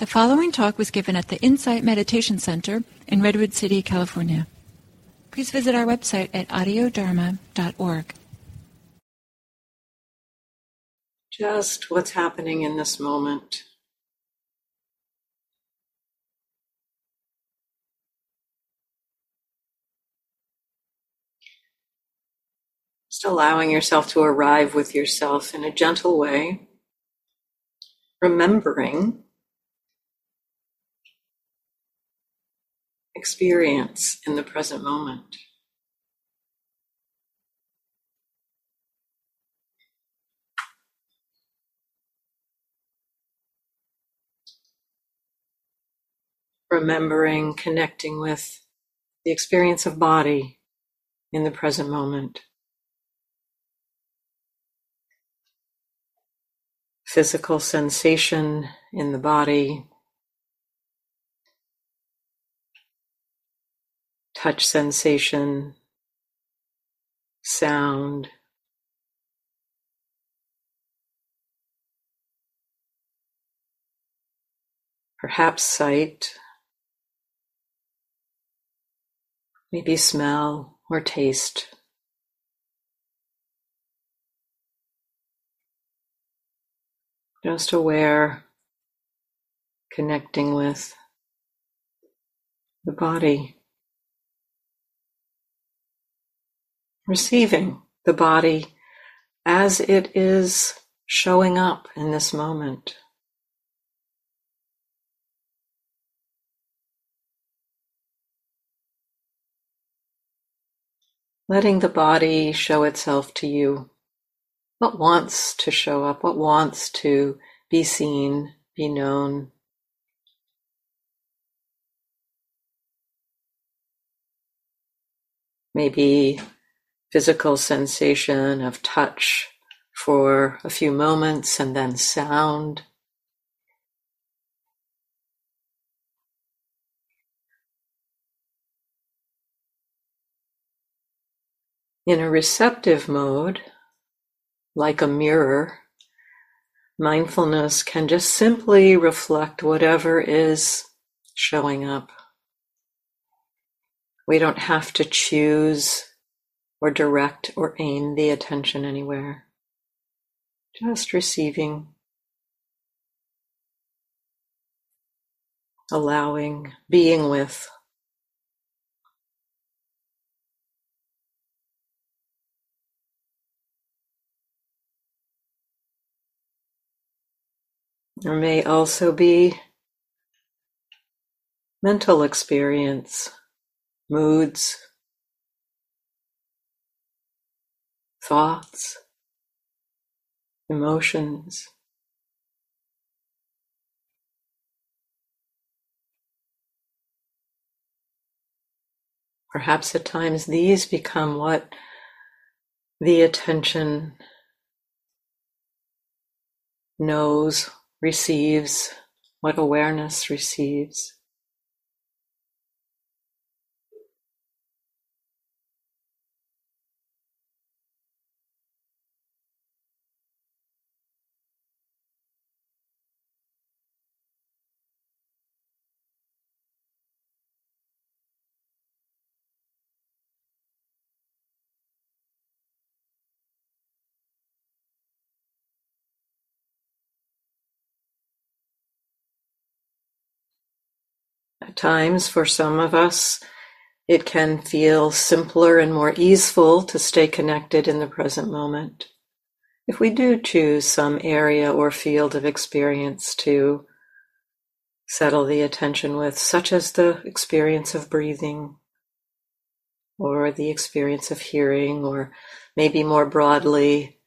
The following talk was given at the Insight Meditation Center in Redwood City, California. Please visit our website at audiodharma.org. Just what's happening in this moment. Just allowing yourself to arrive with yourself in a gentle way, remembering experience in the present moment. Remembering, connecting with the experience of body in the present moment. Physical sensation in the body, touch sensation, sound. Perhaps sight, maybe smell or taste. Just aware, connecting with the body. Receiving the body as it is showing up in this moment. Letting the body show itself to you. What wants to show up? What wants to be seen, be known? Maybe physical sensation of touch for a few moments and then sound. In a receptive mode, like a mirror, mindfulness can just simply reflect whatever is showing up. We don't have to choose or direct or aim the attention anywhere. Just receiving, allowing, being with. There may also be mental experience, moods, thoughts, emotions. Perhaps at times these become what the attention knows, receives, what awareness receives. Times, for some of us, it can feel simpler and more easeful to stay connected in the present moment. If we do choose some area or field of experience to settle the attention with, such as the experience of breathing, or the experience of hearing, or maybe more broadly,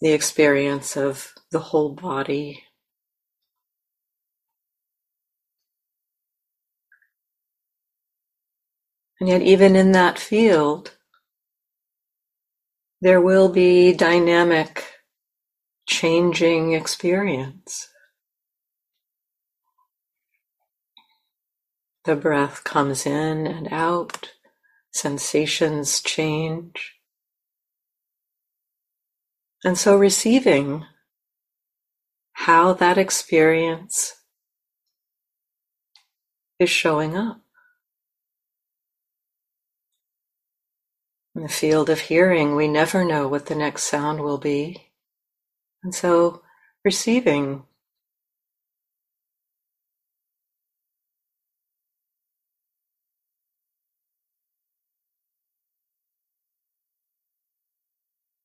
the experience of the whole body And yet, even in that field, there will be dynamic, changing experience. The breath comes in and out, sensations change. And so receiving how that experience is showing up. In the field of hearing, we never know what the next sound will be. And so receiving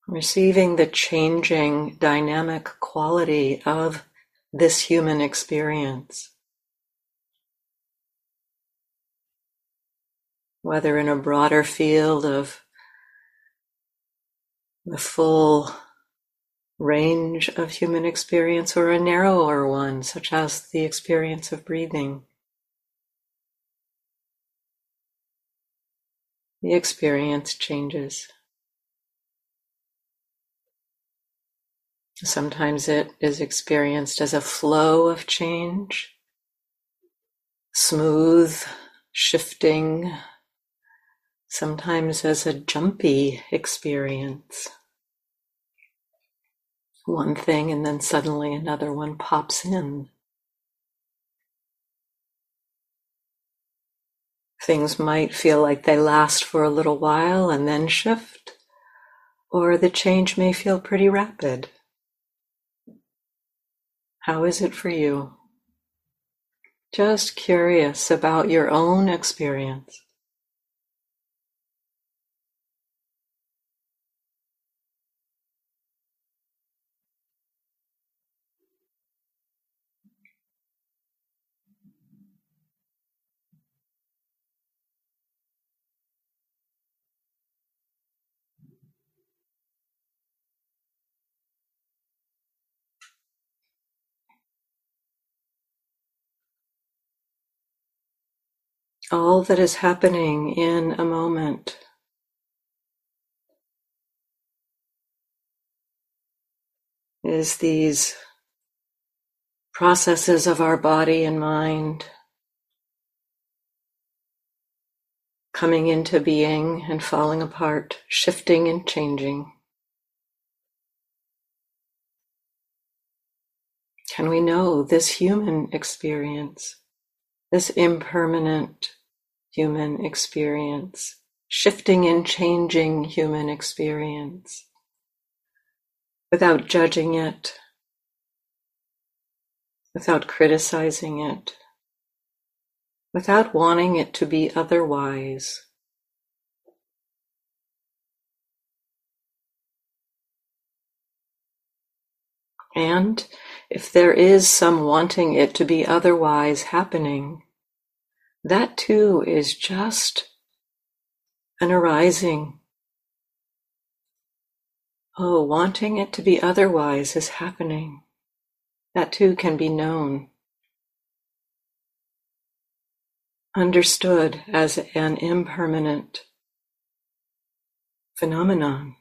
receiving the changing dynamic quality of this human experience. Whether in a broader field of the full range of human experience or a narrower one, such as the experience of breathing. The experience changes. Sometimes it is experienced as a flow of change, smooth, shifting, sometimes as a jumpy experience. One thing and then suddenly another one pops in. Things might feel like they last for a little while and then shift, or the change may feel pretty rapid. How is it for you? Just curious about your own experience. All that is happening in a moment. Is these processes of our body and mind coming into being and falling apart, shifting and changing. Can we know this human experience, this impermanent human experience, shifting and changing human experience without judging it, without criticizing it, without wanting it to be otherwise. And if there is some wanting it to be otherwise happening, that too is just an arising. Oh, wanting it to be otherwise is happening. That too can be known, understood as an impermanent phenomenon.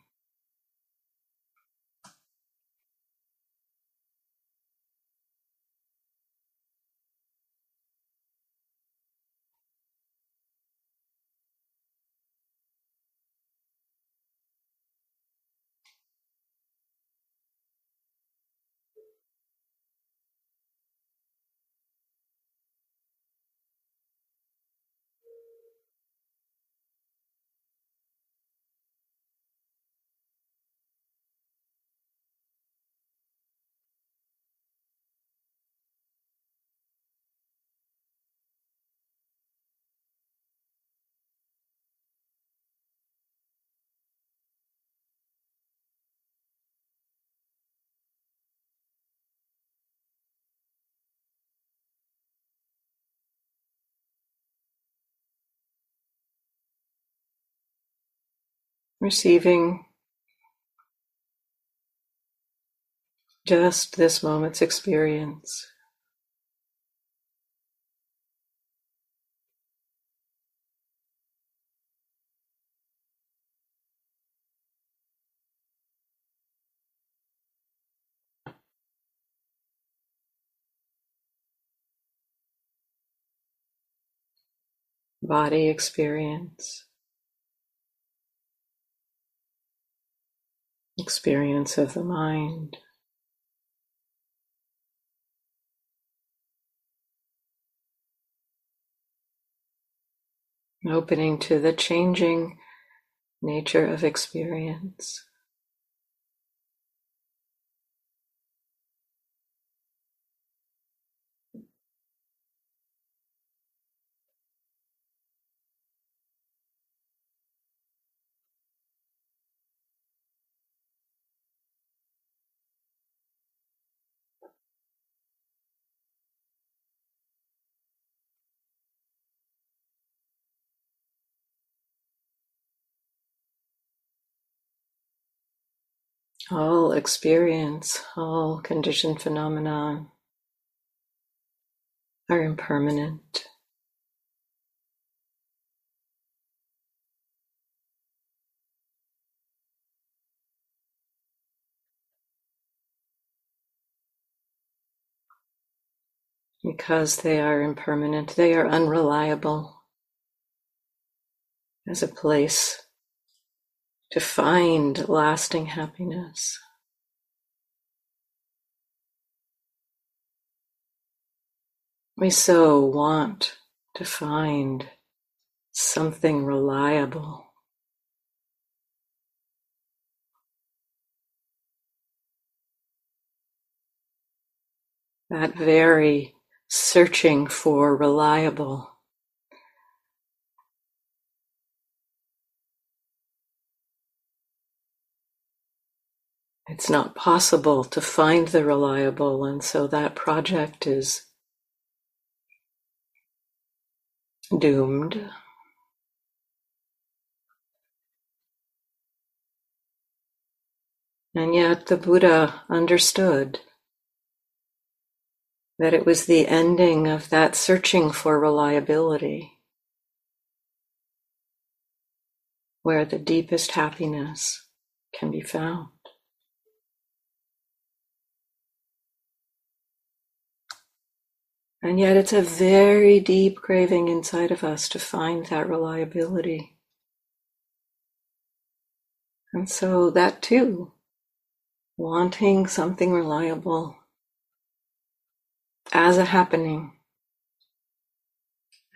Receiving just this moment's experience. Body experience. experience of the mind. Opening to the changing nature of experience. All experience, all conditioned phenomena are impermanent. Because they are impermanent, they are unreliable as a place to find lasting happiness. We so want to find something reliable. That very searching for reliable it's not possible to find the reliable, and so that project is doomed. And yet the Buddha understood that it was the ending of that searching for reliability where the deepest happiness can be found. And yet it's a very deep craving inside of us to find that reliability. And so that too, wanting something reliable as a happening,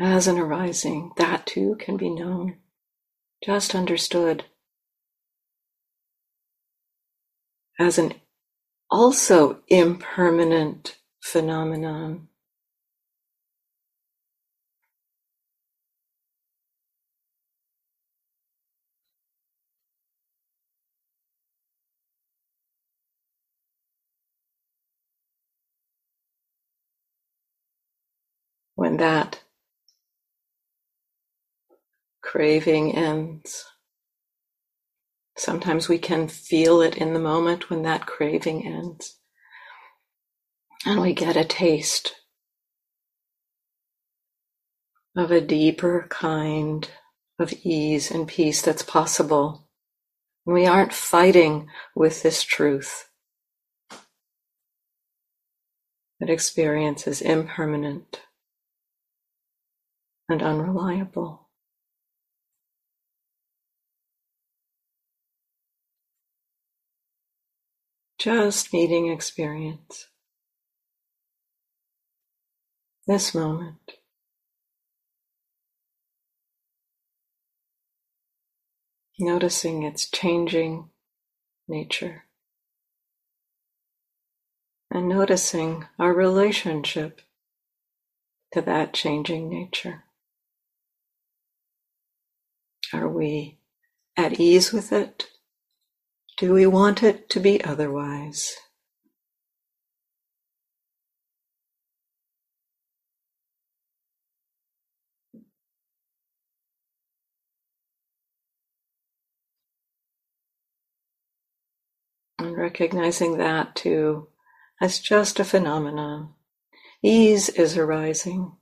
as an arising, that too can be known, just understood as an also impermanent phenomenon. When that craving ends. Sometimes we can feel it in the moment when that craving ends. And we get a taste of a deeper kind of ease and peace that's possible. We aren't fighting with this truth that experience is impermanent and unreliable. Just meeting experience. This moment. Noticing its changing nature. And noticing our relationship to that changing nature. Are we at ease with it? Do we want it to be otherwise? And recognizing that too as just a phenomenon. Ease is arising.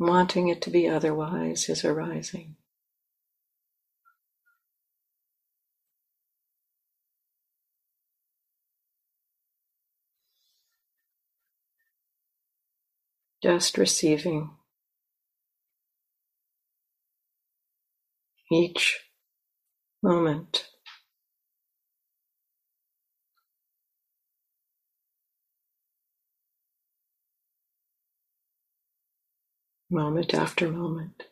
Wanting it to be otherwise is arising. Just receiving each moment. Moment after moment.